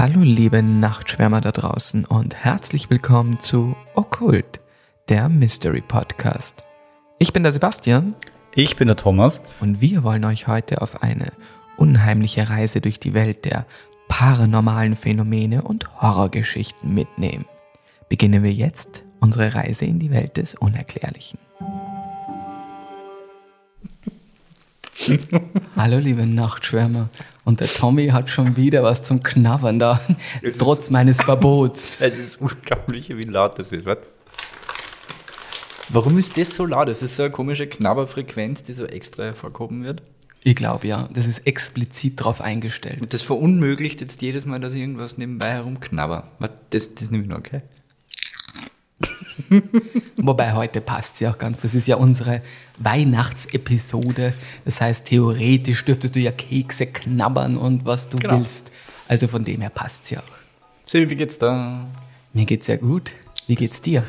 Hallo liebe Nachtschwärmer da draußen und herzlich willkommen zu Okkult, der Mystery Podcast. Ich bin der Sebastian Ich bin der Thomas. und wir wollen euch heute auf eine unheimliche Reise durch die Welt der paranormalen Phänomene und Horrorgeschichten mitnehmen. Beginnen wir jetzt unsere Reise in die Welt des Unerklärlichen. Hallo liebe Nachtschwärmer. Und der Tommy hat schon wieder was zum Knabbern da, Es ist- trotz meines Verbots. Es ist unglaublich, wie laut das ist. Warte. Warum ist das so laut? Das ist so eine komische Knabberfrequenz, die so extra hervorgehoben wird. Ich glaube ja, das ist explizit darauf eingestellt. Und das verunmöglicht jetzt jedes Mal, dass ich irgendwas nebenbei herumknabber. Das, das nehme ich noch, okay? Wobei heute passt ja auch ganz. Das ist ja unsere Weihnachtsepisode. Das heißt, theoretisch dürftest du ja Kekse knabbern und was du Genau. willst. Also von dem her passt's ja auch. Silvi, wie geht's da? Mir geht's ja gut. Wie geht's dir?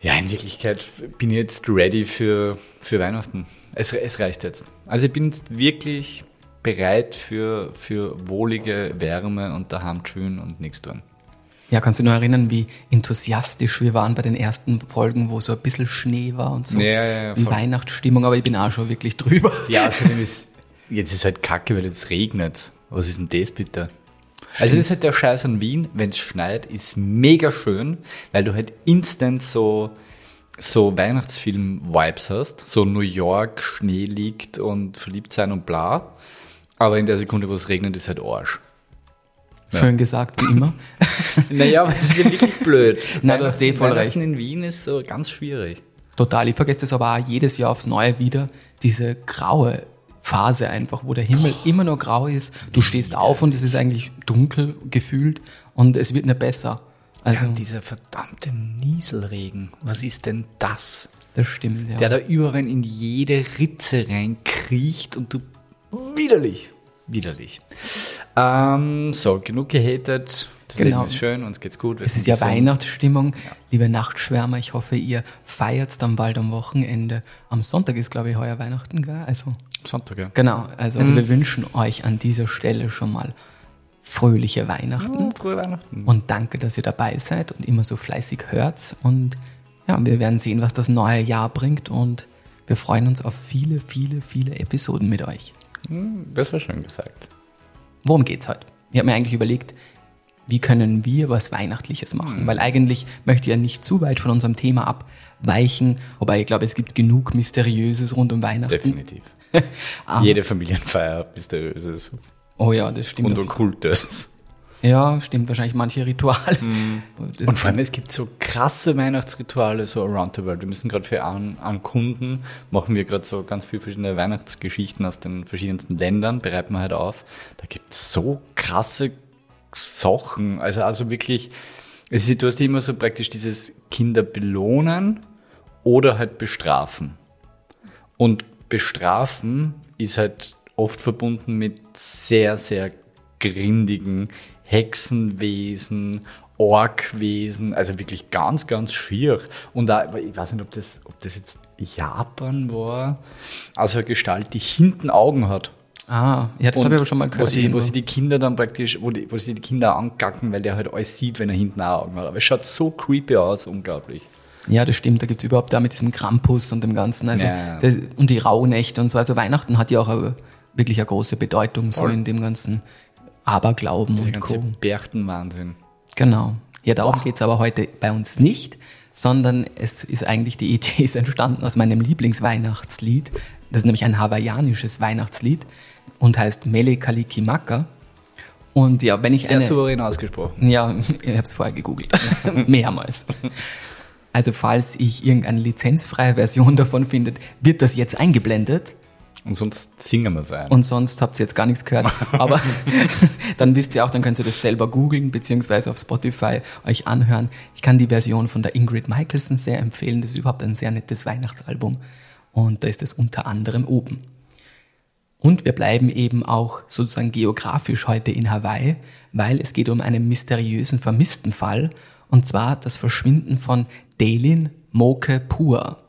Ja, in Wirklichkeit bin ich jetzt ready für, für Weihnachten. Es, es reicht jetzt. Also ich bin jetzt wirklich bereit für, für wohlige Wärme und daheim schön und nichts tun. Ja, kannst du noch erinnern, wie enthusiastisch wir waren bei den ersten Folgen, wo so ein bisschen Schnee war und so. Ja, ja, ja. Weihnachtsstimmung, aber ich bin auch schon wirklich drüber. Ja, außerdem ist, jetzt ist halt kacke, weil jetzt regnet Was ist denn das bitte? Also das ist halt der Scheiß an Wien, wenn es schneit, ist mega schön, weil du halt instant so, so Weihnachtsfilm-Vibes hast. So New York, Schnee liegt und verliebt sein und bla. Aber in der Sekunde, wo es regnet, ist halt Arsch. Schön gesagt, wie immer. Naja, aber es ist wirklich blöd. Nein, du hast eh voll recht. in Wien ist so ganz schwierig. Total. Ich vergesse das aber auch jedes Jahr aufs Neue wieder. Diese graue Phase einfach, wo der Himmel immer nur grau ist. Du stehst auf und es ist eigentlich dunkel gefühlt und es wird nicht besser. Also, Ja, dieser verdammte Nieselregen. Was ist denn das? das stimmt, ja. Der da überall in jede Ritze reinkriecht und du widerlich. Widerlich. Ähm, so, genug gehatet. Das Genau. Leben ist schön, uns geht's gut. es ist ja. Weihnachtsstimmung. Liebe Nachtschwärmer, ich hoffe, ihr feiert dann bald am Wochenende. Am Sonntag ist, glaube ich, heuer Weihnachten, gell? Also, Sonntag, ja. genau. Also, also wir wünschen euch an dieser Stelle schon mal fröhliche Weihnachten. Frohe Weihnachten. Und danke, dass ihr dabei seid und immer so fleißig hört. Und ja, wir werden sehen, was das neue Jahr bringt. Und wir freuen uns auf viele, viele, viele Episoden mit euch. Das war schön gesagt. Worum geht's heute? Ich habe mir eigentlich überlegt, wie können wir was Weihnachtliches machen? Weil eigentlich möchte ich ja nicht zu weit von unserem Thema abweichen. Wobei ich glaube, es gibt genug Mysteriöses rund um Weihnachten. Definitiv. Jede Familienfeier hat Mysteriöses Oh ja, das stimmt. und Okkultes. Ja, stimmt wahrscheinlich manche Rituale. Das- Und vor allem, es gibt so krasse Weihnachtsrituale so around the world. Wir müssen gerade für an, an Kunden, machen wir gerade so ganz viele verschiedene Weihnachtsgeschichten aus den verschiedensten Ländern, bereiten wir halt auf. Da gibt es so krasse Sachen. Also, also wirklich, es ist, du hast immer so praktisch dieses Kinder belohnen oder halt bestrafen. Und bestrafen ist halt oft verbunden mit sehr, sehr grindigen Hexenwesen, Orkwesen, also wirklich ganz, ganz schier. Und aber ich weiß nicht, ob das, ob das jetzt Japan war, also eine Gestalt, die hinten Augen hat. ah, ja, das habe ich aber schon mal Wo gehört. sie, wo sie die Kinder dann praktisch, wo, die, wo sie die Kinder angacken, weil der halt alles sieht, wenn er hinten auch Augen hat. Aber es schaut so creepy aus, unglaublich. Ja, das stimmt. Da gibt's überhaupt da mit diesem Krampus und dem Ganzen. Also, Ja. das, und die Rauhnächte und so. Also Weihnachten hat ja auch eine, wirklich eine große Bedeutung so Voll. in dem ganzen Aberglauben Der und ganze Co. Berchtenwahnsinn. Genau. Ja, darum geht's aber heute bei uns nicht, sondern es ist eigentlich die Idee ist entstanden aus meinem Lieblingsweihnachtslied. Das ist nämlich ein hawaiianisches Weihnachtslied und heißt Mele Kalikimaka. Und ja, wenn ich Sehr eine, souverän ausgesprochen. ja, ich habe es vorher gegoogelt. Mehrmals. Also falls ich irgendeine lizenzfreie Version davon findet, wird das jetzt eingeblendet. Und sonst singen wir es ein. Und sonst habt ihr jetzt gar nichts gehört. Aber dann wisst ihr auch, dann könnt ihr das selber googeln, beziehungsweise auf Spotify euch anhören. Ich kann die Version von der Ingrid Michaelson sehr empfehlen. Das ist überhaupt ein sehr nettes Weihnachtsalbum. Und da ist es unter anderem oben. Und wir bleiben eben auch sozusagen geografisch heute in Hawaii, weil es geht um einen mysteriösen vermissten Fall, und zwar das Verschwinden von Delin Moke Pua.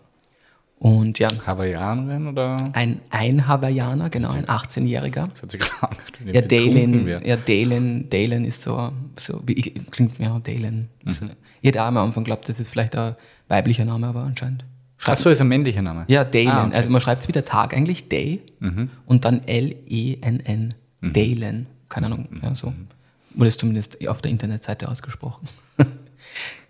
Und ja, Hawaiianerin oder? ein, ein Hawaiianer, genau, ein 18-Jähriger. Das hat angehört, wenn Ja, ich Dalen, ja, Dalen, Dalen ist so, so wie, klingt, ja, Dalen. Mhm. So, jeder am Anfang glaubt, das ist vielleicht ein weiblicher Name, aber anscheinend. Ach so, ist ein männlicher Name. Ja, Dalen. Ah, okay. Mhm. Also man schreibt es wie der Tag eigentlich, Day, und dann L-E-N-N, Dalen. Keine Ahnung, Mhm. ja, so wurde es zumindest auf der Internetseite ausgesprochen.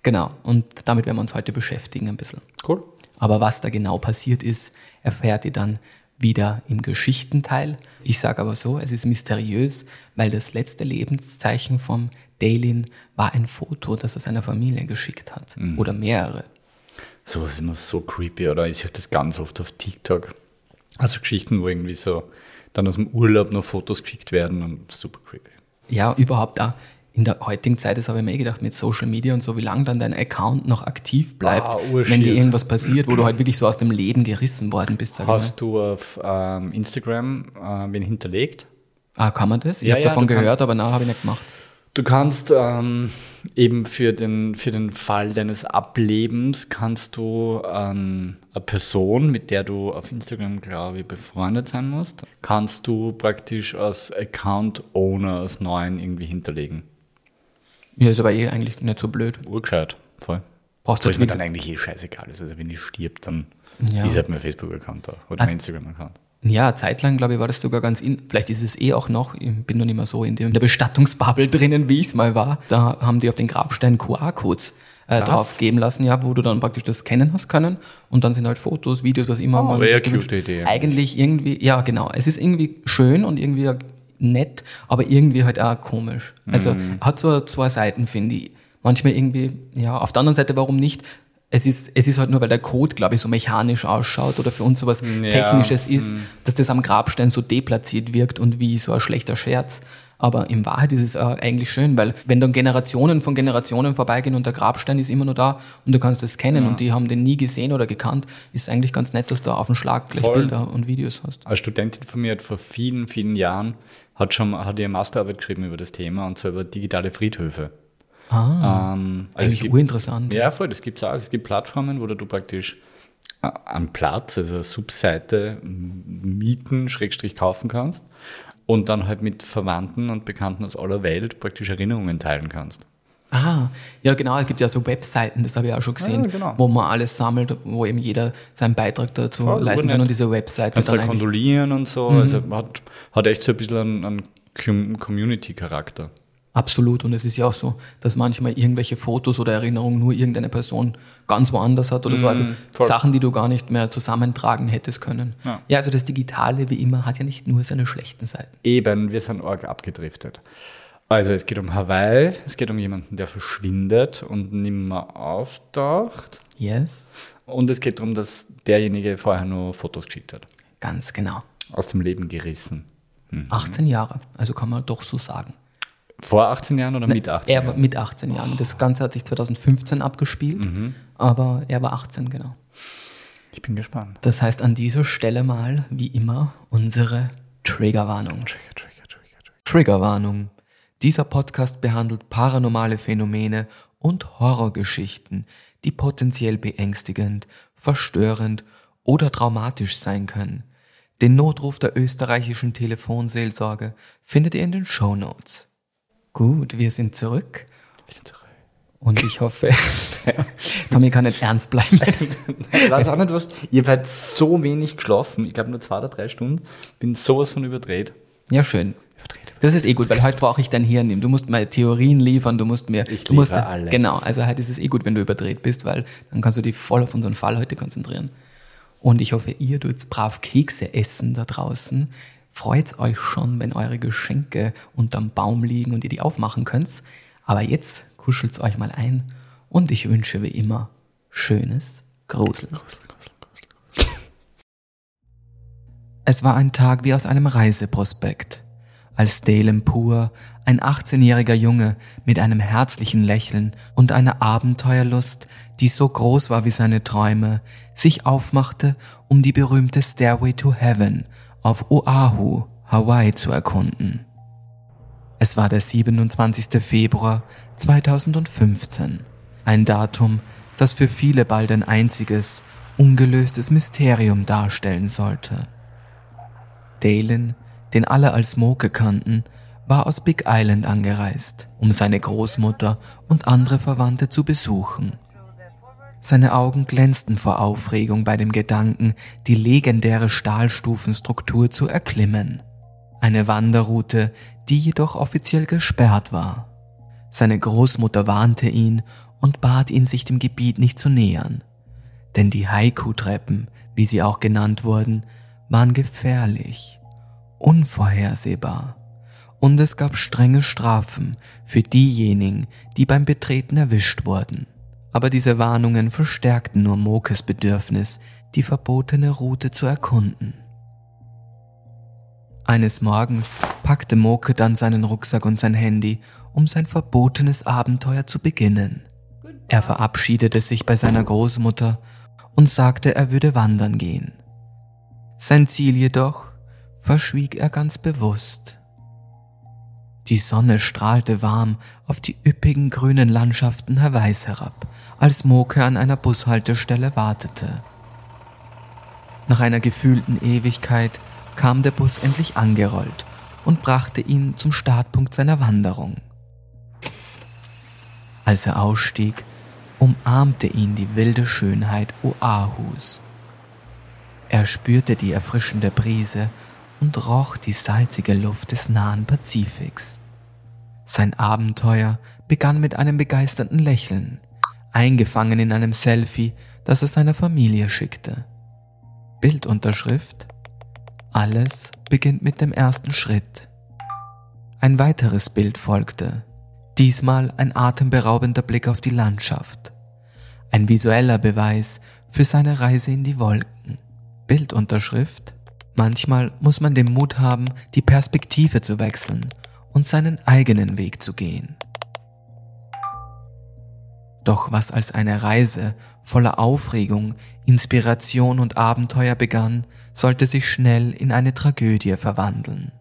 genau, und damit werden wir uns heute beschäftigen ein bisschen. Cool. Aber was da genau passiert ist, erfährt ihr dann wieder im Geschichtenteil. Ich sage aber so, es ist mysteriös, weil das letzte Lebenszeichen vom Dalin war ein Foto, das er seiner Familie geschickt hat. Oder mehrere. Sowas ist immer so creepy, oder? Ich sehe das ganz oft auf TikTok. Also Geschichten, wo irgendwie so dann aus dem Urlaub noch Fotos geschickt werden und super creepy. Ja, überhaupt auch in der heutigen Zeit, das habe ich mir eh gedacht, mit Social Media und so, wie lange dann dein Account noch aktiv bleibt, Ah, wenn dir irgendwas passiert, wo du halt wirklich so aus dem Leben gerissen worden bist, sag ich mal. Hast du auf ähm, Instagram äh, wen hinterlegt? Ah, kann man das? Ich Ja, habe ja, davon gehört, kannst- aber na, habe ich nicht gemacht. Du kannst ähm, eben für den, für den Fall deines Ablebens kannst du ähm, eine Person, mit der du auf Instagram, glaube ich, befreundet sein musst, kannst du praktisch als Account-Owner, als neuen irgendwie hinterlegen. Ja, ist aber eh eigentlich nicht so blöd. Urgescheit, voll. Brauchst du halt mir dann eigentlich eh scheißegal ist. Also wenn ich stirb, dann Ja. ist halt mein Facebook-Account da oder Ah. mein Instagram-Account. Ja, eine Zeit lang, glaube ich, war das sogar ganz in, vielleicht ist es eh auch noch, ich bin noch nicht mehr so in, dem, in der Bestattungsbubble drinnen, wie ich es mal war. Da haben die auf den Grabsteinen QR-Codes äh, drauf geben lassen, ja, wo du dann praktisch das kennen hast können. Und dann sind halt Fotos, Videos, was immer Oh, man cute Idee Eigentlich irgendwie, ja, genau. Es ist irgendwie schön und irgendwie nett, aber irgendwie halt auch komisch. Also Mhm. hat so zwei Seiten, finde ich. Manchmal irgendwie, ja, auf der anderen Seite, warum nicht? Es ist, es ist halt nur, weil der Code, glaube ich, so mechanisch ausschaut oder für uns sowas Ja, Mhm. Technisches ist, dass das am Grabstein so deplatziert wirkt und wie so ein schlechter Scherz. Aber in Wahrheit ist es äh, eigentlich schön, weil wenn dann Generationen von Generationen vorbeigehen und der Grabstein ist immer nur da und du kannst es kennen und die haben den nie gesehen oder gekannt, ist es eigentlich ganz nett, dass du auf den Schlag gleich Voll. Bilder und Videos hast. Eine Studentin von mir hat vor vielen, vielen Jahren hat schon hat ihre Masterarbeit geschrieben über das Thema und zwar über digitale Friedhöfe. Ah, Ähm, also eigentlich gibt- urinteressant. Ja, voll, das gibt es auch. Es gibt Plattformen, wo du praktisch äh, am Platz, also eine Subseite, mieten, Schrägstrich kaufen kannst und dann halt mit Verwandten und Bekannten aus aller Welt praktisch Erinnerungen teilen kannst. Ah, ja genau, es gibt ja so Webseiten, das habe ich auch schon gesehen, Ja, genau. wo man alles sammelt, wo eben jeder seinen Beitrag dazu Voll, leisten kann und diese Webseite Kannst dann halt kondolieren und so. Mhm. Also hat, hat echt so ein bisschen einen, einen Com- Community-Charakter. Absolut. Und es ist ja auch so, dass manchmal irgendwelche Fotos oder Erinnerungen nur irgendeine Person ganz woanders hat oder so. Also Mm, voll. Sachen, die du gar nicht mehr zusammentragen hättest können. Ja. Ja. also das Digitale, wie immer, hat ja nicht nur seine schlechten Seiten. Eben, wir sind arg abgedriftet. Also es geht um Hawaii, es geht um jemanden, der verschwindet und nimmer auftaucht. Yes. Und es geht darum, dass derjenige vorher nur Fotos geschickt hat. Ganz genau. Aus dem Leben gerissen. 18 Jahre, also kann man doch so sagen. Vor 18 Jahren oder mit 18 Er war Jahren? mit 18 Jahren. Das Ganze hat sich 2015 abgespielt, Mhm. aber er war 18, genau. Ich bin gespannt. Das heißt an dieser Stelle mal, wie immer, unsere Triggerwarnung. Trigger, Trigger, Trigger, Trigger. Triggerwarnung. Dieser Podcast behandelt paranormale Phänomene und Horrorgeschichten, die potenziell beängstigend, verstörend oder traumatisch sein können. Den Notruf der österreichischen Telefonseelsorge findet ihr in den Show Notes. Gut, wir sind zurück Wir sind zurück. und ich hoffe, Tommy kann nicht ernst bleiben. Ich weiß auch nicht, was. Ich habe halt so wenig geschlafen. Ich glaube nur zwei oder drei Stunden. Bin sowas von überdreht. Ja, schön. Überdreht. Das ist eh gut, weil heute brauche ich dein Hirn. Du musst mir Theorien liefern, du musst mir. Ich du musst, alles. Genau, also heute ist es eh gut, wenn du überdreht bist, weil dann kannst du dich voll auf unseren Fall heute konzentrieren. Und ich hoffe, ihr tut brav Kekse essen da draußen. Freut euch schon, wenn eure Geschenke unterm Baum liegen und ihr die aufmachen könnt. Aber jetzt kuschelt's euch mal ein und ich wünsche wie immer schönes Gruseln. Es war ein Tag wie aus einem Reiseprospekt, als Dalen Pur, ein 18-jähriger Junge mit einem herzlichen Lächeln und einer Abenteuerlust, die so groß war wie seine Träume, sich aufmachte, um die berühmte Stairway to Heaven auf Oahu, Hawaii zu erkunden. Es war der 27. Februar 2015, ein Datum, das für viele bald ein einziges ungelöstes Mysterium darstellen sollte. Dalen, den alle als Moke kannten, war aus Big Island angereist, um seine Großmutter und andere Verwandte zu besuchen. Seine Augen glänzten vor Aufregung bei dem Gedanken, die legendäre Stahlstufenstruktur zu erklimmen. Eine Wanderroute, die jedoch offiziell gesperrt war. Seine Großmutter warnte ihn und bat ihn, sich dem Gebiet nicht zu nähern. Denn die Haiku-Treppen, wie sie auch genannt wurden, waren gefährlich, unvorhersehbar und es gab strenge Strafen für diejenigen, die beim Betreten erwischt wurden. Aber diese Warnungen verstärkten nur Mokes Bedürfnis, die verbotene Route zu erkunden. Eines Morgens packte Moke dann seinen Rucksack und sein Handy, um sein verbotenes Abenteuer zu beginnen. Er verabschiedete sich bei seiner Großmutter und sagte, er würde wandern gehen. Sein Ziel jedoch verschwieg er ganz bewusst. Die Sonne strahlte warm auf die üppigen grünen Landschaften Hawaiis herab, als Moke an einer Bushaltestelle wartete. Nach einer gefühlten Ewigkeit kam der Bus endlich angerollt und brachte ihn zum Startpunkt seiner Wanderung. Als er ausstieg, umarmte ihn die wilde Schönheit Oahus. Er spürte die erfrischende Brise und roch die salzige Luft des nahen Pazifiks. Sein Abenteuer begann mit einem begeisterten Lächeln, eingefangen in einem Selfie, das er seiner Familie schickte. Bildunterschrift Alles beginnt mit dem ersten Schritt. Ein weiteres Bild folgte, diesmal ein atemberaubender Blick auf die Landschaft, ein visueller Beweis für seine Reise in die Wolken. Bildunterschrift Manchmal muss man den Mut haben, die Perspektive zu wechseln und seinen eigenen Weg zu gehen. Doch was als eine Reise voller Aufregung, Inspiration und Abenteuer begann, sollte sich schnell in eine Tragödie verwandeln.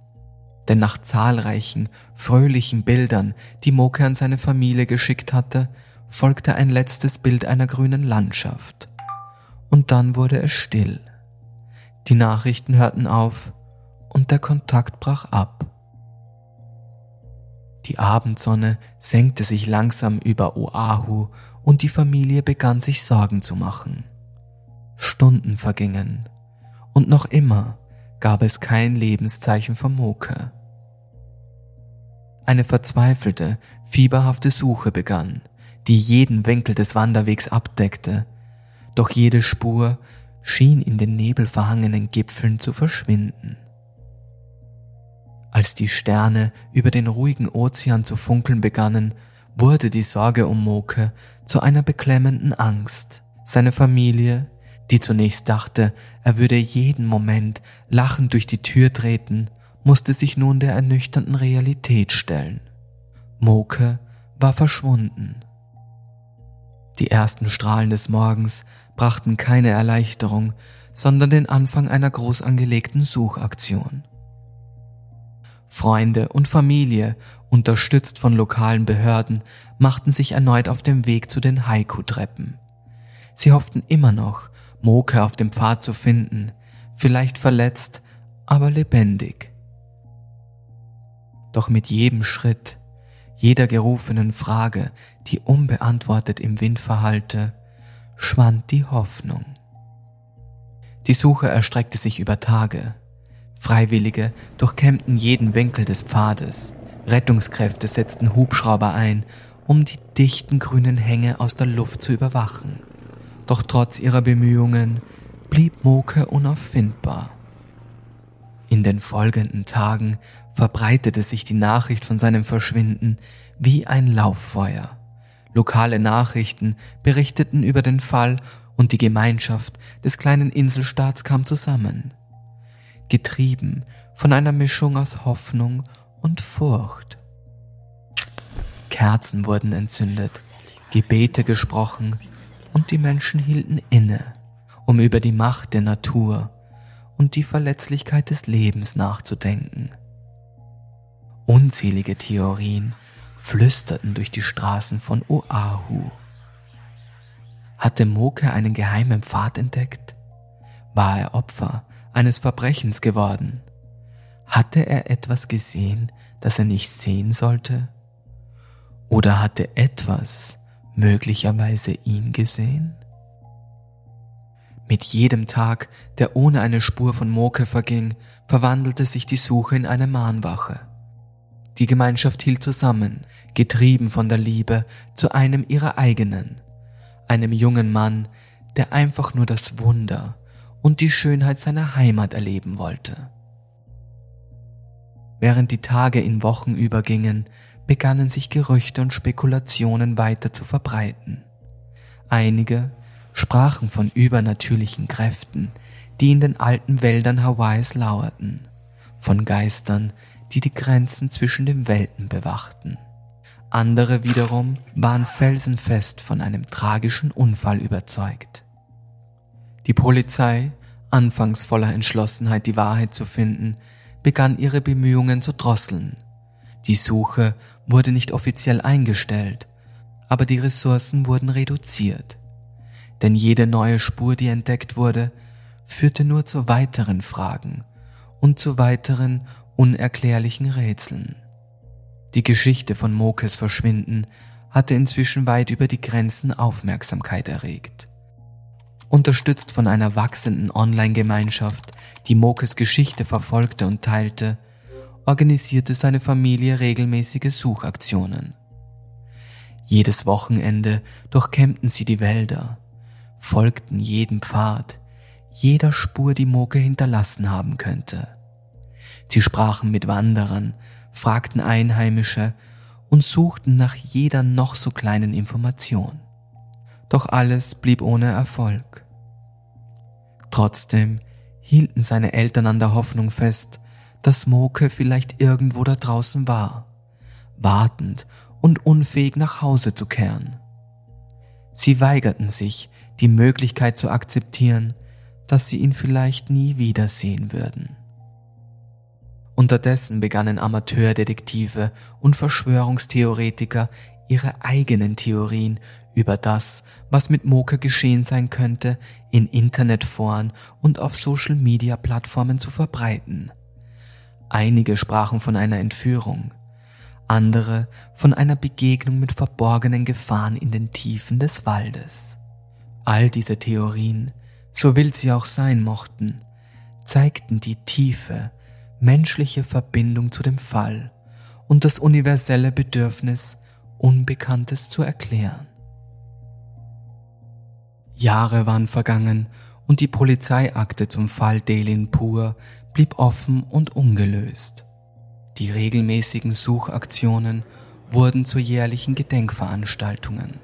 Denn nach zahlreichen, fröhlichen Bildern, die Moke an seine Familie geschickt hatte, folgte ein letztes Bild einer grünen Landschaft. Und dann wurde es still. Die Nachrichten hörten auf und der Kontakt brach ab. Die Abendsonne senkte sich langsam über Oahu und die Familie begann sich Sorgen zu machen. Stunden vergingen und noch immer gab es kein Lebenszeichen von Moke. Eine verzweifelte, fieberhafte Suche begann, die jeden Winkel des Wanderwegs abdeckte, doch jede Spur schien in den nebelverhangenen Gipfeln zu verschwinden. Als die Sterne über den ruhigen Ozean zu funkeln begannen, wurde die Sorge um Moke zu einer beklemmenden Angst. Seine Familie, die zunächst dachte, er würde jeden Moment lachend durch die Tür treten, musste sich nun der ernüchternden Realität stellen. Moke war verschwunden. Die ersten Strahlen des Morgens brachten keine Erleichterung, sondern den Anfang einer groß angelegten Suchaktion. Freunde und Familie, unterstützt von lokalen Behörden, machten sich erneut auf den Weg zu den Haiku-Treppen. Sie hofften immer noch, Moke auf dem Pfad zu finden, vielleicht verletzt, aber lebendig. Doch mit jedem Schritt, jeder gerufenen Frage, die unbeantwortet im Wind verhallte, schwand die Hoffnung. Die Suche erstreckte sich über Tage. Freiwillige durchkämmten jeden Winkel des Pfades. Rettungskräfte setzten Hubschrauber ein, um die dichten grünen Hänge aus der Luft zu überwachen. Doch trotz ihrer Bemühungen blieb Moke unauffindbar. In den folgenden Tagen verbreitete sich die Nachricht von seinem Verschwinden wie ein Lauffeuer. Lokale Nachrichten berichteten über den Fall und die Gemeinschaft des kleinen Inselstaats kam zusammen. Getrieben von einer Mischung aus Hoffnung und Furcht. Kerzen wurden entzündet, Gebete gesprochen und die Menschen hielten inne, um über die Macht der Natur und die Verletzlichkeit des Lebens nachzudenken. Unzählige Theorien flüsterten durch die Straßen von Oahu. Hatte Moke einen geheimen Pfad entdeckt? War er Opfer eines Verbrechens geworden? Hatte er etwas gesehen, das er nicht sehen sollte? Oder hatte etwas möglicherweise ihn gesehen? Mit jedem Tag, der ohne eine Spur von Moke verging, verwandelte sich die Suche in eine Mahnwache. Die Gemeinschaft hielt zusammen, getrieben von der Liebe zu einem ihrer eigenen, einem jungen Mann, der einfach nur das Wunder und die Schönheit seiner Heimat erleben wollte. Während die Tage in Wochen übergingen, begannen sich Gerüchte und Spekulationen weiter zu verbreiten. Einige sprachen von übernatürlichen Kräften, die in den alten Wäldern Hawaiis lauerten, von Geistern, die die Grenzen zwischen den Welten bewachten. Andere wiederum waren felsenfest von einem tragischen Unfall überzeugt. Die Polizei, anfangs voller Entschlossenheit die Wahrheit zu finden, begann ihre Bemühungen zu drosseln. Die Suche wurde nicht offiziell eingestellt, aber die Ressourcen wurden reduziert denn jede neue Spur, die entdeckt wurde, führte nur zu weiteren Fragen und zu weiteren unerklärlichen Rätseln. Die Geschichte von Mokes Verschwinden hatte inzwischen weit über die Grenzen Aufmerksamkeit erregt. Unterstützt von einer wachsenden Online-Gemeinschaft, die Mokes Geschichte verfolgte und teilte, organisierte seine Familie regelmäßige Suchaktionen. Jedes Wochenende durchkämmten sie die Wälder, folgten jedem Pfad, jeder Spur, die Moke hinterlassen haben könnte. Sie sprachen mit Wanderern, fragten Einheimische und suchten nach jeder noch so kleinen Information. Doch alles blieb ohne Erfolg. Trotzdem hielten seine Eltern an der Hoffnung fest, dass Moke vielleicht irgendwo da draußen war, wartend und unfähig nach Hause zu kehren. Sie weigerten sich, die Möglichkeit zu akzeptieren, dass sie ihn vielleicht nie wiedersehen würden. Unterdessen begannen Amateurdetektive und Verschwörungstheoretiker ihre eigenen Theorien über das, was mit Moka geschehen sein könnte, in Internetforen und auf Social-Media-Plattformen zu verbreiten. Einige sprachen von einer Entführung, andere von einer Begegnung mit verborgenen Gefahren in den Tiefen des Waldes. All diese Theorien, so wild sie auch sein mochten, zeigten die tiefe, menschliche Verbindung zu dem Fall und das universelle Bedürfnis, Unbekanntes zu erklären. Jahre waren vergangen und die Polizeiakte zum Fall Delin Pur blieb offen und ungelöst. Die regelmäßigen Suchaktionen wurden zu jährlichen Gedenkveranstaltungen.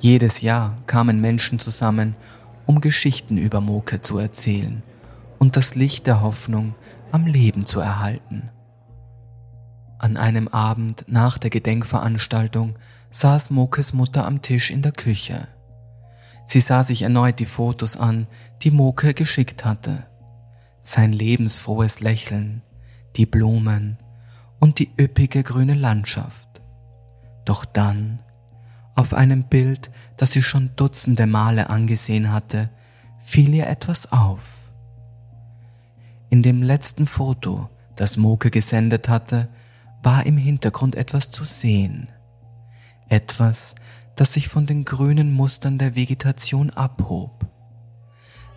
Jedes Jahr kamen Menschen zusammen, um Geschichten über Moke zu erzählen und das Licht der Hoffnung am Leben zu erhalten. An einem Abend nach der Gedenkveranstaltung saß Mokes Mutter am Tisch in der Küche. Sie sah sich erneut die Fotos an, die Moke geschickt hatte. Sein lebensfrohes Lächeln, die Blumen und die üppige grüne Landschaft. Doch dann auf einem Bild, das sie schon dutzende Male angesehen hatte, fiel ihr etwas auf. In dem letzten Foto, das Moke gesendet hatte, war im Hintergrund etwas zu sehen. Etwas, das sich von den grünen Mustern der Vegetation abhob.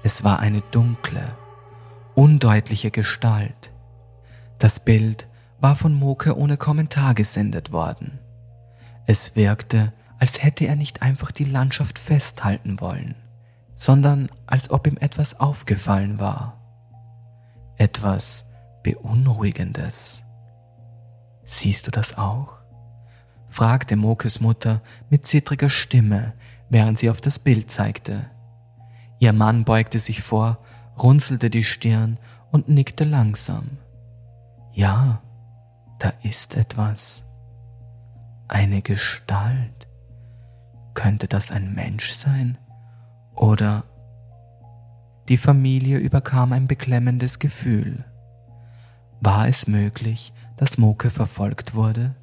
Es war eine dunkle, undeutliche Gestalt. Das Bild war von Moke ohne Kommentar gesendet worden. Es wirkte, als hätte er nicht einfach die Landschaft festhalten wollen, sondern als ob ihm etwas aufgefallen war. Etwas Beunruhigendes. Siehst du das auch? fragte Mokes Mutter mit zittriger Stimme, während sie auf das Bild zeigte. Ihr Mann beugte sich vor, runzelte die Stirn und nickte langsam. Ja, da ist etwas. Eine Gestalt. Könnte das ein Mensch sein? Oder die Familie überkam ein beklemmendes Gefühl. War es möglich, dass Moke verfolgt wurde?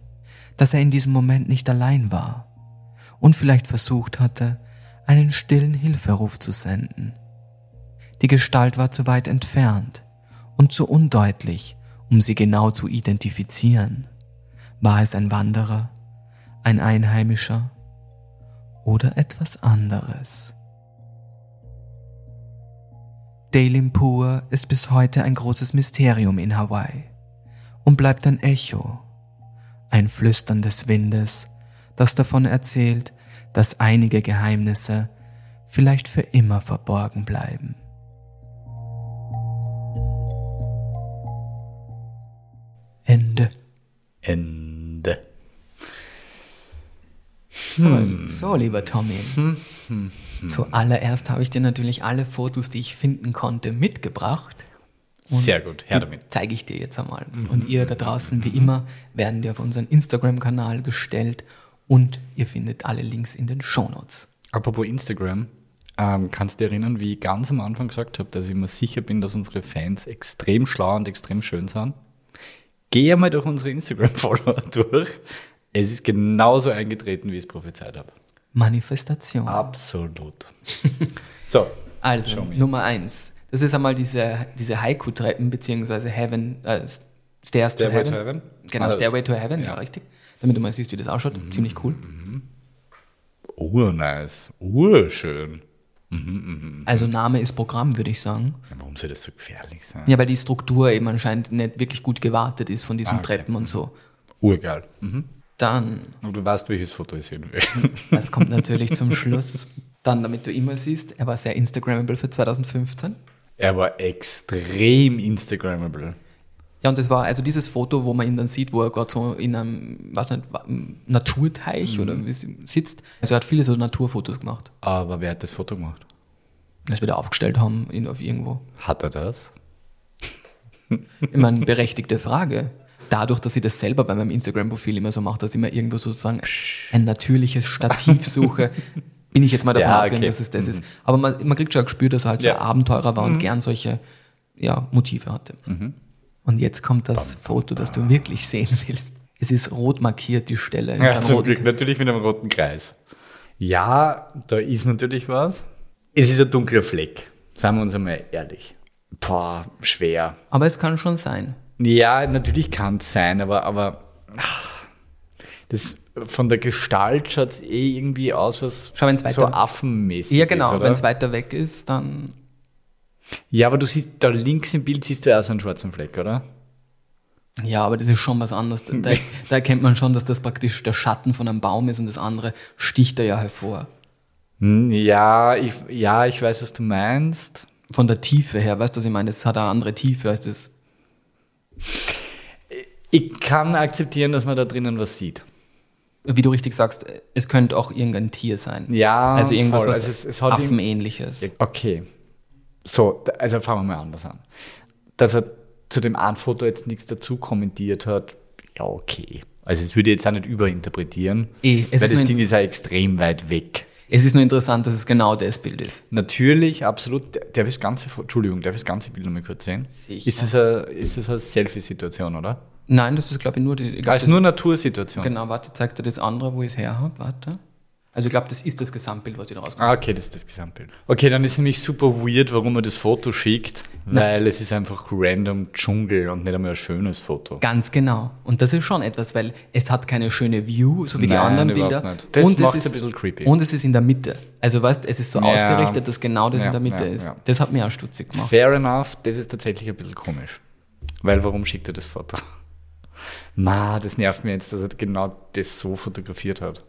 Dass er in diesem Moment nicht allein war und vielleicht versucht hatte, einen stillen Hilferuf zu senden. Die Gestalt war zu weit entfernt und zu undeutlich, um sie genau zu identifizieren. War es ein Wanderer, ein Einheimischer oder etwas anderes? Dalimpur ist bis heute ein großes Mysterium in Hawaii und bleibt ein Echo, ein Flüstern des Windes, das davon erzählt, dass einige Geheimnisse vielleicht für immer verborgen bleiben. Ende. Ende. So, so lieber Tommy. Zuallererst habe ich dir natürlich alle Fotos, die ich finden konnte, mitgebracht. Und Sehr gut, her damit. Zeige ich dir jetzt einmal. Und ihr da draußen, wie immer, werden dir auf unseren Instagram-Kanal gestellt und ihr findet alle Links in den Shownotes. Apropos Instagram, ähm, kannst du dich erinnern, wie ich ganz am Anfang gesagt habe, dass ich mir sicher bin, dass unsere Fans extrem schlau und extrem schön sind? Geh einmal durch unsere Instagram-Follower durch. Es ist genauso eingetreten, wie ich es prophezeit habe. Manifestation. Absolut. so, Also. Nummer eins. Das ist einmal diese, diese Haiku-Treppen, beziehungsweise Heaven, äh, Stairs Stairway to to Heaven. Heaven? Genau, Ah, Stairway to Heaven, ja. ja. Mhm. richtig. Damit du mal siehst, wie das ausschaut. Ziemlich cool. urnice, urschön. Also Name ist Programm, würde ich sagen. Warum soll das so gefährlich sein? Ja, weil die Struktur eben anscheinend nicht wirklich gut gewartet ist von diesen Ah, okay. Treppen und so. Urgeil. Mhm. Dann, Und du weißt, welches Foto ich sehen will. das kommt natürlich zum Schluss. Dann, damit du immer siehst, er war sehr Instagrammable für 2015. er war extrem Instagrammable. Ja, und das war also dieses Foto, wo man ihn dann sieht, wo er gerade so in einem, was nicht, Naturteich oder wie sie sitzt. Also er hat viele so Naturfotos gemacht. Aber wer hat das Foto gemacht? Das wieder aufgestellt haben in, auf irgendwo. Hat er das? Immer eine berechtigte Frage. Dadurch, dass ich das selber bei meinem Instagram-Profil immer so mache, dass ich immer irgendwo sozusagen ein natürliches Stativ suche, bin ich jetzt mal davon Ja, ausgegangen, okay. dass es das ist. Aber man, man kriegt schon ein Gespür, dass er halt so Ja. ein Abenteurer war und gern solche ja, Motive hatte. Und jetzt kommt das Foto, das du wirklich sehen willst. Es ist rot markiert, die Stelle. Ja, zum Glück, natürlich mit einem roten Kreis. Ja, da ist natürlich was. Es ist ein dunkler Fleck. Seien wir uns einmal ehrlich. Boah, schwer. Aber es kann schon sein. Ja, natürlich kann es sein, aber, aber ach, das, von der Gestalt schaut es eh irgendwie aus, was Schau, wenn's so weiter- affenmäßig Ja, genau. Wenn es weiter weg ist, dann. Ja, aber du siehst, da links im Bild siehst du ja auch so einen schwarzen Fleck, oder? Ja, aber das ist schon was anderes. Da, da erkennt man schon, dass das praktisch der Schatten von einem Baum ist und das andere sticht da ja hervor. Hm, Ja, ich, ja, ich weiß, was du meinst. Von der Tiefe her, weißt du, was ich meine? Das hat eine andere Tiefe als das. Ich kann akzeptieren, dass man da drinnen was sieht. Wie du richtig sagst, es könnte auch irgendein Tier sein. Ja, Also irgendwas, voll. was Also es, es Affenähnliches. Okay. So, also fangen wir mal anders an. Dass er zu dem einen Foto jetzt nichts dazu kommentiert hat, ja, okay. Also es würde ich jetzt auch nicht überinterpretieren, es weil das Ding ist ja extrem weit weg. Es ist nur interessant, dass es genau das Bild ist. Natürlich, absolut. Der- Darf ich das ganze, Entschuldigung, darf ich das ganze Bild nochmal kurz sehen? Sicher. Ist das eine, ist das eine Selfie-Situation, oder? Nein, das ist, glaube ich, nur die. Ich glaub, ist das, nur Natursituation. genau, warte, ich zeig dir das andere, wo ich es her habe. Warte. Also, ich glaube, das ist das Gesamtbild, was ich da rausgekommen Ah, okay, das ist das Gesamtbild. Okay, dann ist es nämlich super weird, warum er das Foto schickt, weil es ist einfach random Dschungel und nicht einmal ein schönes Foto. Ganz genau. Und das ist schon etwas, weil es hat keine schöne View, so wie die Nein, anderen überhaupt Bilder. nicht. Das und macht's es ist, ein bisschen creepy. Und es ist in der Mitte. Also weißt, es ist so Ja. ausgerichtet, dass genau das Ja, in der Mitte ja, ist. Das hat mir auch stutzig gemacht. Fair enough, das ist tatsächlich ein bisschen komisch. Weil warum schickt er das Foto? Ma, das nervt mir jetzt, dass er genau das so fotografiert hat.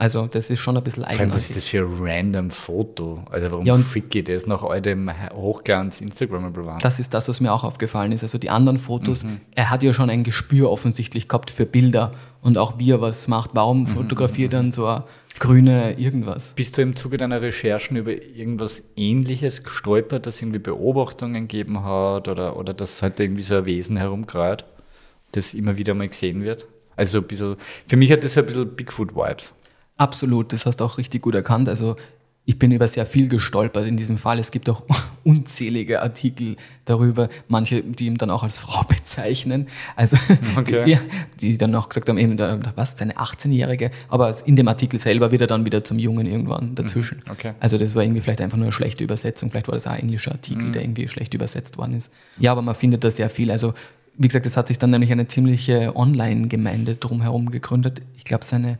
Also das ist schon ein bisschen allem, was ist eigenartig. das für ein random Foto? Also warum Ja, schicke ich das nach all dem Hochglanz Instagrammable war? Das ist das, was mir auch aufgefallen ist. Also die anderen Fotos, Mhm. er hat ja schon ein Gespür offensichtlich gehabt für Bilder und auch wie er was macht. Mhm, Warum fotografiert er dann so eine grüne irgendwas? Bist du im Zuge deiner Recherchen über irgendwas Ähnliches gestolpert, das irgendwie Beobachtungen gegeben hat oder, oder dass halt irgendwie so ein Wesen herumkreuzt, das immer wieder mal gesehen wird? Also ein bisschen, für mich hat das ein bisschen Bigfoot-Vibes. Absolut, das hast du auch richtig gut erkannt. Also ich bin über sehr viel gestolpert in diesem Fall. Es gibt auch unzählige Artikel darüber, manche, die ihn dann auch als Frau bezeichnen. Also, okay. die, die, dann auch gesagt haben, eben, was, seine 18-Jährige? Aber in dem Artikel selber wird er dann wieder zum Jungen irgendwann dazwischen. Mhm. Okay. Also, das war irgendwie vielleicht einfach nur eine schlechte Übersetzung. Vielleicht war das auch ein englischer Artikel, mhm. der irgendwie schlecht übersetzt worden ist. Ja, aber man findet da sehr viel. Also, wie gesagt, es hat sich dann nämlich eine ziemliche Online-Gemeinde drumherum gegründet. Ich glaube, seine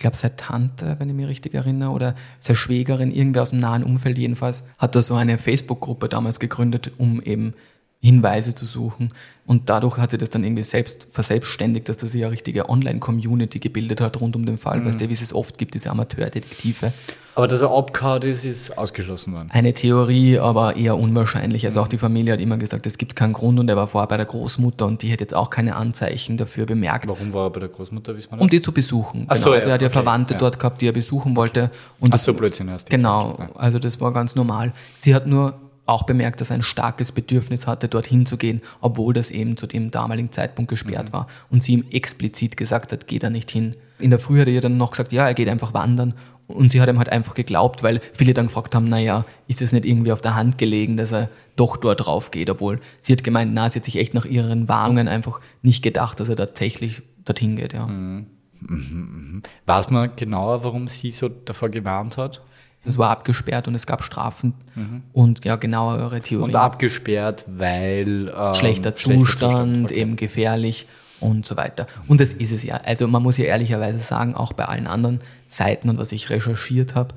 glaube, seine Tante, wenn ich mich richtig erinnere, oder seine Schwägerin, irgendwer aus dem nahen Umfeld jedenfalls, hat da so eine Facebook-Gruppe damals gegründet, um eben Hinweise zu suchen. Und dadurch hat sie das dann irgendwie selbst verselbstständigt, dass das sich eine richtige Online-Community gebildet hat rund um den Fall, mhm. weißt du, wie es es oft gibt, diese Amateurdetektive. Aber dass er abgehauen ist, ist ausgeschlossen worden. Eine Theorie, aber eher unwahrscheinlich. Also auch die Familie hat immer gesagt, es gibt keinen Grund und er war vorher bei der Großmutter und die hat jetzt auch keine Anzeichen dafür bemerkt. Warum war er bei der Großmutter, wissen wir das? Um die zu besuchen. Ach genau. so, also er hat ja Verwandte ja. dort gehabt, die er besuchen wollte. Und Ach so, Blödsinn hast du Genau, also das war ganz normal. Sie hat nur auch bemerkt, dass er ein starkes Bedürfnis hatte, dorthin zu gehen, obwohl das eben zu dem damaligen Zeitpunkt gesperrt mhm. war. Und sie ihm explizit gesagt hat, geh da nicht hin. In der Früh hat er ihr dann noch gesagt, ja, er geht einfach wandern. Und sie hat ihm halt einfach geglaubt, weil viele dann gefragt haben, naja, ist es nicht irgendwie auf der Hand gelegen, dass er doch dort drauf geht, obwohl sie hat gemeint, na, sie hat sich echt nach ihren Warnungen einfach nicht gedacht, dass er tatsächlich dorthin geht, ja. Mhm. Mhm. mhm. Weiß man genauer, warum sie so davor gewarnt hat? Es war abgesperrt und es gab Strafen mhm. und ja, genauere Theorien. Und abgesperrt, weil ähm, schlechter, Zustand, Zustand okay. eben gefährlich und so weiter. Und das ist es ja. Also man muss ja ehrlicherweise sagen, auch bei allen anderen Seiten und was ich recherchiert habe,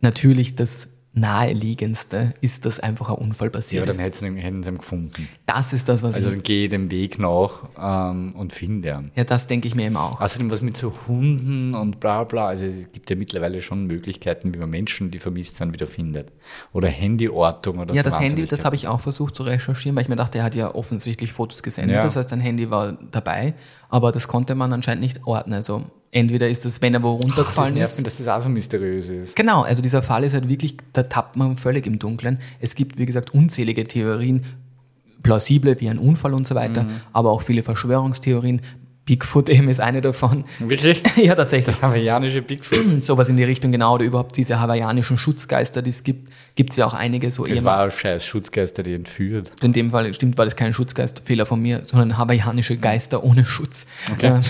natürlich das naheliegendste ist, dass einfach ein Unfall passiert. Ja, dann hätten sie ihn gefunden. Das ist das, was Also dann gehe dem Weg nach ähm, und finde ihn. Ja, das denke ich mir eben auch. Außerdem was mit so Hunden und bla bla. Also es gibt ja mittlerweile schon Möglichkeiten, wie man Menschen, die vermisst sind, wieder findet. Oder Handyortung oder ja, so. Ja, das Handy, das habe ich auch versucht zu recherchieren, weil ich mir dachte, er hat ja offensichtlich Fotos gesendet. Ja. Das heißt, sein Handy war dabei, aber das konnte man anscheinend nicht orten. Also Entweder ist das, wenn er wo runtergefallen oh, das ist. dass das auch so mysteriös ist. Genau, also dieser Fall ist halt wirklich, da tappt man völlig im Dunkeln. Es gibt, wie gesagt, unzählige Theorien, plausible wie ein Unfall und so weiter, mhm. aber auch viele Verschwörungstheorien. Bigfoot eben ist eine davon. Wirklich? ja, tatsächlich. Der hawaiianische Bigfoot. Sowas in die Richtung, genau, oder überhaupt diese hawaiianischen Schutzgeister, die es gibt, gibt es ja auch einige so. Das war scheiß Schutzgeister, die entführt. In dem Fall, stimmt, war das kein Schutzgeist, Fehler von mir, sondern hawaiianische Geister ohne Schutz. Okay. Äh,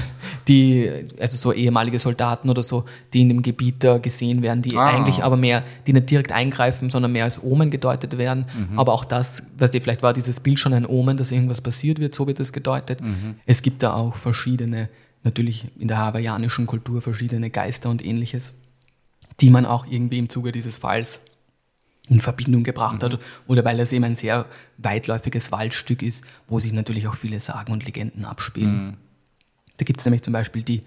die, also so ehemalige Soldaten oder so, die in dem Gebiet da gesehen werden, die ah. eigentlich aber mehr, die nicht direkt eingreifen, sondern mehr als Omen gedeutet werden. Mhm. Aber auch das, weißt du, vielleicht war dieses Bild schon ein Omen, dass irgendwas passiert wird, so wird es gedeutet. Mhm. Es gibt da auch verschiedene verschiedene, natürlich in der hawaiianischen Kultur verschiedene Geister und ähnliches, die man auch irgendwie im Zuge dieses Falls in Verbindung gebracht mhm. hat oder weil es eben ein sehr weitläufiges Waldstück ist, wo sich natürlich auch viele Sagen und Legenden abspielen. Mhm. Da gibt es nämlich zum Beispiel die,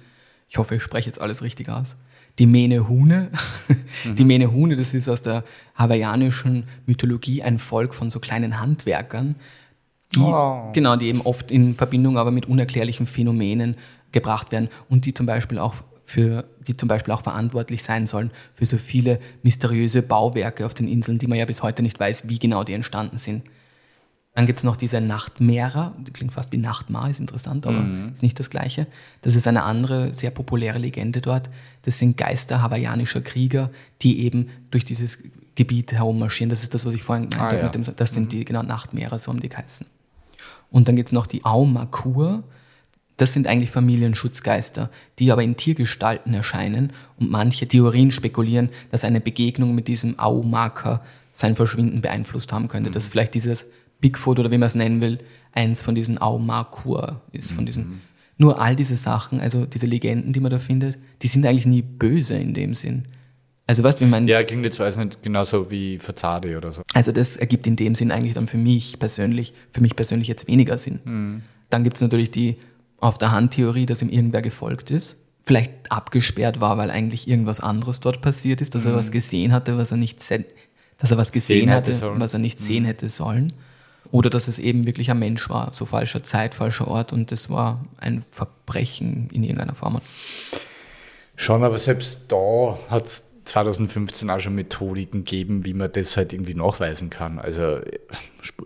ich hoffe, ich spreche jetzt alles richtig aus, die Menehune. Mhm. Die Menehune, das ist aus der hawaiianischen Mythologie ein Volk von so kleinen Handwerkern, die, oh. genau, die eben oft in Verbindung aber mit unerklärlichen Phänomenen gebracht werden und die zum Beispiel auch für, die zum Beispiel auch verantwortlich sein sollen für so viele mysteriöse Bauwerke auf den Inseln, die man ja bis heute nicht weiß, wie genau die entstanden sind. Dann gibt es noch diese Nachtmehrer, die klingt fast wie Nachtmar, ist interessant, aber mhm. ist nicht das Gleiche. Das ist eine andere, sehr populäre Legende dort. Das sind Geister hawaiianischer Krieger, die eben durch dieses Gebiet herummarschieren. Das ist das, was ich vorhin gemeint ah, habe. Ja. das sind mhm. die genau Nachtmehrer, so haben die geheißen. Und dann gibt es noch die Aumakur. Das sind eigentlich Familienschutzgeister, die aber in Tiergestalten erscheinen und manche Theorien spekulieren, dass eine Begegnung mit diesem Aumaker sein Verschwinden beeinflusst haben könnte. Mhm. Dass vielleicht dieses Bigfoot oder wie man es nennen will, eins von diesen Aumakur ist, von diesen. Mhm. Nur all diese Sachen, also diese Legenden, die man da findet, die sind eigentlich nie böse in dem Sinn. Also weißt du, wie man. Ja, klingt jetzt weiß nicht genauso wie Verzade oder so. Also das ergibt in dem Sinn eigentlich dann für mich persönlich, für mich persönlich jetzt weniger Sinn. Mhm. Dann gibt es natürlich die auf der Hand Theorie, dass ihm irgendwer gefolgt ist. Vielleicht abgesperrt war, weil eigentlich irgendwas anderes dort passiert ist, dass mhm. er was gesehen hatte, was er nicht dass er was gesehen hatte, was er nicht mhm. sehen hätte sollen. Oder dass es eben wirklich ein Mensch war, so falscher Zeit, falscher Ort und das war ein Verbrechen in irgendeiner Form. Schon, aber selbst da hat es 2015 auch schon Methodiken geben, wie man das halt irgendwie nachweisen kann. Also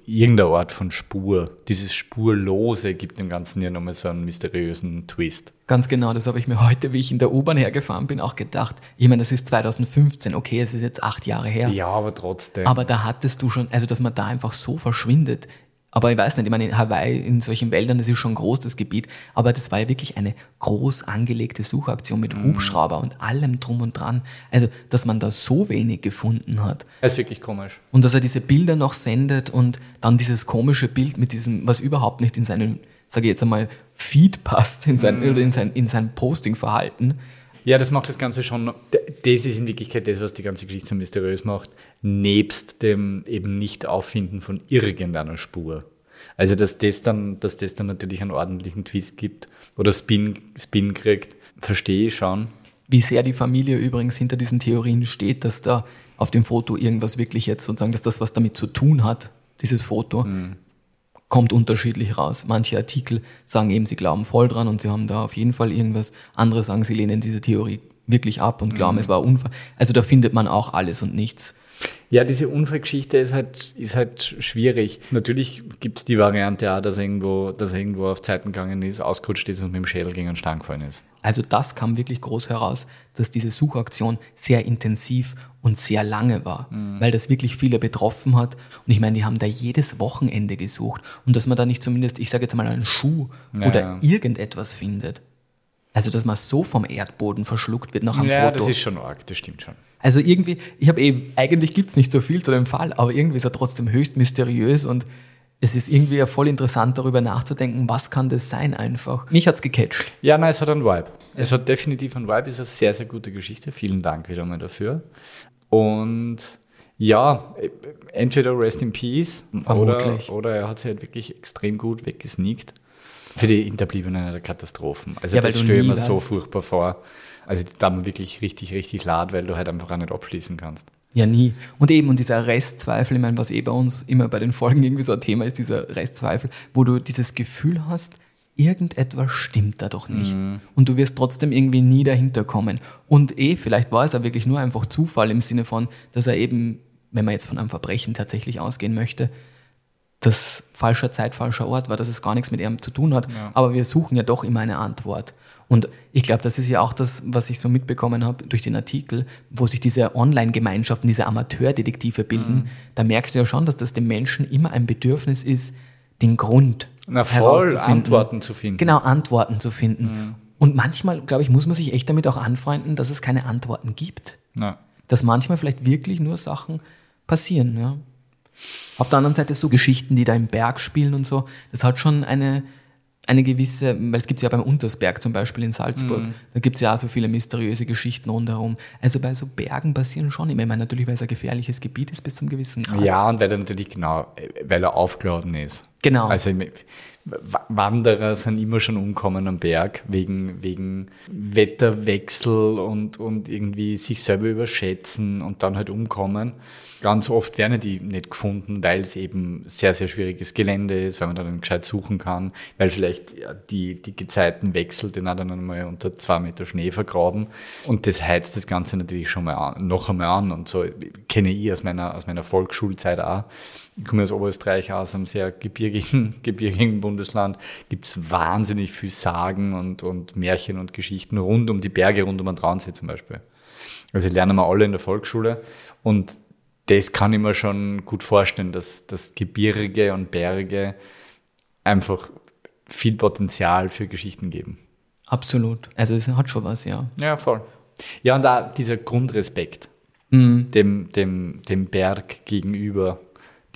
irgendeine Art von Spur. Dieses Spurlose gibt dem Ganzen ja nochmal so einen mysteriösen Twist. Ganz genau, das habe ich mir heute, wie ich in der U-Bahn hergefahren bin, auch gedacht. Ich meine, das ist 2015, okay, es ist jetzt acht Jahre her. Ja, aber trotzdem. Aber da hattest du schon, also dass man da einfach so verschwindet. Aber ich weiß nicht, ich meine, in Hawaii, in solchen Wäldern, das ist schon groß, das Gebiet, aber das war ja wirklich eine groß angelegte Suchaktion mit Hubschrauber und allem drum und dran. Also, dass man da so wenig gefunden hat. Das ist wirklich komisch. Und dass er diese Bilder noch sendet und dann dieses komische Bild mit diesem, was überhaupt nicht in seinen, sage ich jetzt einmal, Feed passt, in sein, oder in sein, in sein Postingverhalten. Ja, das macht das Ganze schon. Das ist in Wirklichkeit das, was die ganze Geschichte so mysteriös macht, nebst dem eben Nicht-Auffinden von irgendeiner Spur. Also, dass das dann, dass das dann natürlich einen ordentlichen Twist gibt oder Spin, Spin kriegt, verstehe ich schon. Wie sehr die Familie übrigens hinter diesen Theorien steht, dass da auf dem Foto irgendwas wirklich jetzt sozusagen, dass das was damit zu tun hat, dieses Foto, kommt unterschiedlich raus. Manche Artikel sagen eben, sie glauben voll dran und sie haben da auf jeden Fall irgendwas. Andere sagen, sie lehnen diese Theorie wirklich ab und glauben, es war Unfall. Also da findet man auch alles und nichts. Ja, diese Unfallgeschichte ist halt, ist halt schwierig. Natürlich gibt es die Variante auch, dass irgendwo, dass irgendwo auf Zeiten gegangen ist, ausgerutscht ist und mit dem Schädel gegen einen Stein gefallen ist. Also das kam wirklich groß heraus, dass diese Suchaktion sehr intensiv und sehr lange war, weil das wirklich viele betroffen hat. Und ich meine, die haben da jedes Wochenende gesucht und dass man da nicht zumindest, ich sage jetzt mal, einen Schuh Ja, oder ja. irgendetwas findet. Also dass man so vom Erdboden verschluckt wird nach einem Ja, Foto. das ist schon arg, das stimmt schon. Also irgendwie, ich habe eh, eigentlich gibt's nicht so viel zu dem Fall, aber irgendwie ist er trotzdem höchst mysteriös und es ist irgendwie ja voll interessant, darüber nachzudenken, was kann das sein einfach. Mich hat's gecatcht. Ja, nein, es hat einen Vibe. Es hat definitiv einen Vibe, ist eine sehr, sehr gute Geschichte. Vielen Dank wieder mal dafür. Und ja, entweder Rest in Peace oder, Vermutlich. oder er hat sich halt wirklich extrem gut weggesneakt. Für die Hinterbliebenen eine Katastrophen. Also Ja, das stelle ich mir so furchtbar vor. Also da man wirklich richtig, richtig laut, weil du halt einfach auch nicht abschließen kannst. Ja, nie. Und eben, und dieser Restzweifel, ich meine, was eh bei uns immer bei den Folgen irgendwie so ein Thema ist, dieser Restzweifel, wo du dieses Gefühl hast, irgendetwas stimmt da doch nicht. Und du wirst trotzdem irgendwie nie dahinter kommen. Und eh, vielleicht war es ja wirklich nur einfach Zufall im Sinne von, dass er eben, wenn man jetzt von einem Verbrechen tatsächlich ausgehen möchte, das falscher Zeit, falscher Ort war, dass es gar nichts mit ihm zu tun hat. Aber wir suchen ja doch immer eine Antwort. Und ich glaube, das ist ja auch das, was ich so mitbekommen habe durch den Artikel, wo sich diese Online-Gemeinschaften, diese Amateurdetektive bilden. Da merkst du ja schon, dass das dem Menschen immer ein Bedürfnis ist, den Grund Na voll, herauszufinden. Antworten zu finden. Genau, Antworten zu finden. Und manchmal, glaube ich, muss man sich echt damit auch anfreunden, dass es keine Antworten gibt Ja. dass manchmal vielleicht wirklich nur Sachen passieren. Ja. Auf der anderen Seite so Geschichten, die da im Berg spielen und so, das hat schon eine, eine gewisse, weil es gibt ja beim Untersberg zum Beispiel in Salzburg, da gibt es ja auch so viele mysteriöse Geschichten rundherum. Also bei so Bergen passieren schon immer, ich meine natürlich, weil es ein gefährliches Gebiet ist bis zum gewissen Grad. Ja, und weil er natürlich genau, äh, weil er aufgeladen ist. Genau. Also Wanderer sind immer schon umkommen am Berg wegen, wegen Wetterwechsel und, und irgendwie sich selber überschätzen und dann halt umkommen. Ganz oft werden die nicht gefunden, weil es eben sehr, sehr schwieriges Gelände ist, weil man dann gescheit suchen kann, weil vielleicht die, die Gezeiten wechselt, den dann einmal unter zwei Meter Schnee vergraben. Und das heizt das Ganze natürlich schon mal an, noch einmal an und so kenne ich aus meiner, aus meiner Volksschulzeit auch. Ich komme aus Oberösterreich, aus einem sehr gebirgigen, gebirgigen Bundesland. Gibt es wahnsinnig viel Sagen und, und Märchen und Geschichten rund um die Berge, rund um den Traunsee zum Beispiel. Also lernen wir alle in der Volksschule und das kann ich mir schon gut vorstellen, dass, dass Gebirge und Berge einfach viel Potenzial für Geschichten geben. Absolut. Also es hat schon was, ja. Ja, voll. Ja, und da dieser Grundrespekt dem, dem, dem Berg gegenüber,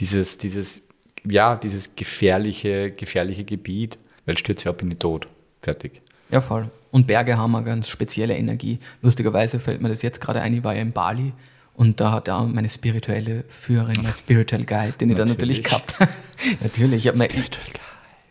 dieses, dieses, ja, dieses gefährliche, gefährliche Gebiet, weil stürzt ja ab in die Tod. Fertig. Ja, voll. Und Berge haben eine ganz spezielle Energie. Lustigerweise fällt mir das jetzt gerade ein, ich war ja in Bali und da hat auch meine spirituelle Führerin, mein Spiritual Guide, den ich da natürlich Natürlich. gehabt habe. natürlich, ich habe mir,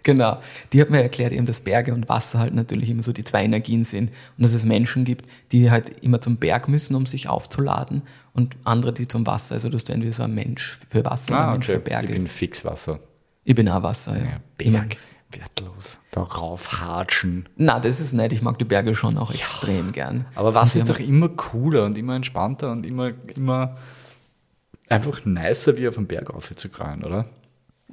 genau, die hat mir erklärt eben, dass Berge und Wasser halt natürlich immer so die zwei Energien sind und dass es Menschen gibt, die halt immer zum Berg müssen, um sich aufzuladen und andere, die zum Wasser, also dass du entweder so ein Mensch für Wasser oder ein Ah, Mensch okay. für Berge Ich bin ist. fix Wasser. Ich bin auch Wasser, ja. Ja, Berg. Wertlos. Darauf hatschen. Na, das ist nett. Ich mag die Berge schon auch extrem gern. Aber was Und ist doch immer cooler und immer entspannter und immer, immer einfach nicer, wie auf den Berg aufzukreien, oder?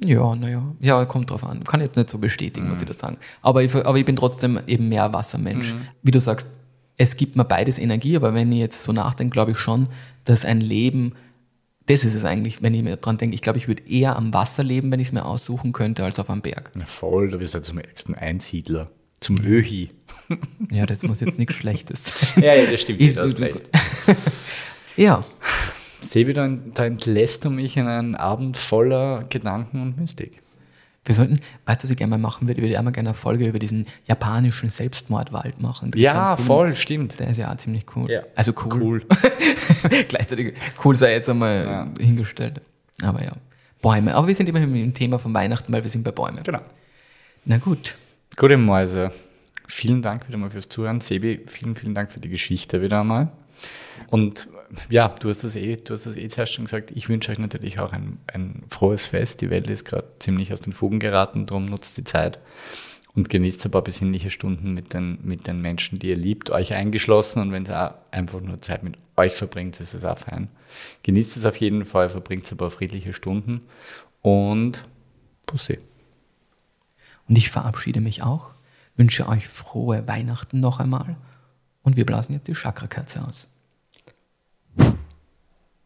Ja, naja. Ja, kommt drauf an. Kann jetzt nicht so bestätigen, mhm. muss ich das sagen. Aber ich, aber ich bin trotzdem eben mehr Wassermensch. Mhm. Wie du sagst, es gibt mir beides Energie, aber wenn ich jetzt so nachdenke, glaube ich schon, dass ein Leben, das ist es eigentlich, wenn ich mir dran denke, ich glaube, ich würde eher am Wasser leben, wenn ich es mir aussuchen könnte, als auf einem Berg. Na voll, du bist ja zum ersten Einsiedler, zum Öhi. Ja, das muss jetzt nichts Schlechtes sein. Ja, ja, das stimmt, ich, du hast recht. ja. Wieder, da entlässt du mich in einen Abend voller Gedanken und Mystik. Wir sollten, weißt du, was ich gerne mal machen würde? Ich würde einmal gerne eine Folge über diesen japanischen Selbstmordwald machen. Ja, voll, stimmt. Der ist ja auch ziemlich cool. Ja. Also cool. cool. Gleichzeitig cool sei jetzt einmal ja. hingestellt. Aber ja. Bäume. Aber wir sind immer im Thema von Weihnachten, weil wir sind bei Bäumen. Genau. Na gut. Gute Mäuse. Vielen Dank wieder mal fürs Zuhören. Sebi, vielen, vivielen Dank für die Geschichte wieder einmal. Und ja, du hast das eh, du hast das eh zuerst schon gesagt. Ich wünsche euch natürlich auch ein, ein frohes Fest. Die Welt ist gerade ziemlich aus den Fugen geraten, darum nutzt die Zeit und genießt ein paar besinnliche Stunden mit den, mit den Menschen, die ihr liebt, euch eingeschlossen. Und wenn ihr einfach nur Zeit mit euch verbringt, ist es auch fein. Genießt es auf jeden Fall, verbringt ein paar friedliche Stunden und Pussy. Und ich verabschiede mich auch, wünsche euch frohe Weihnachten noch einmal und wir blasen jetzt die Chakrakerze aus.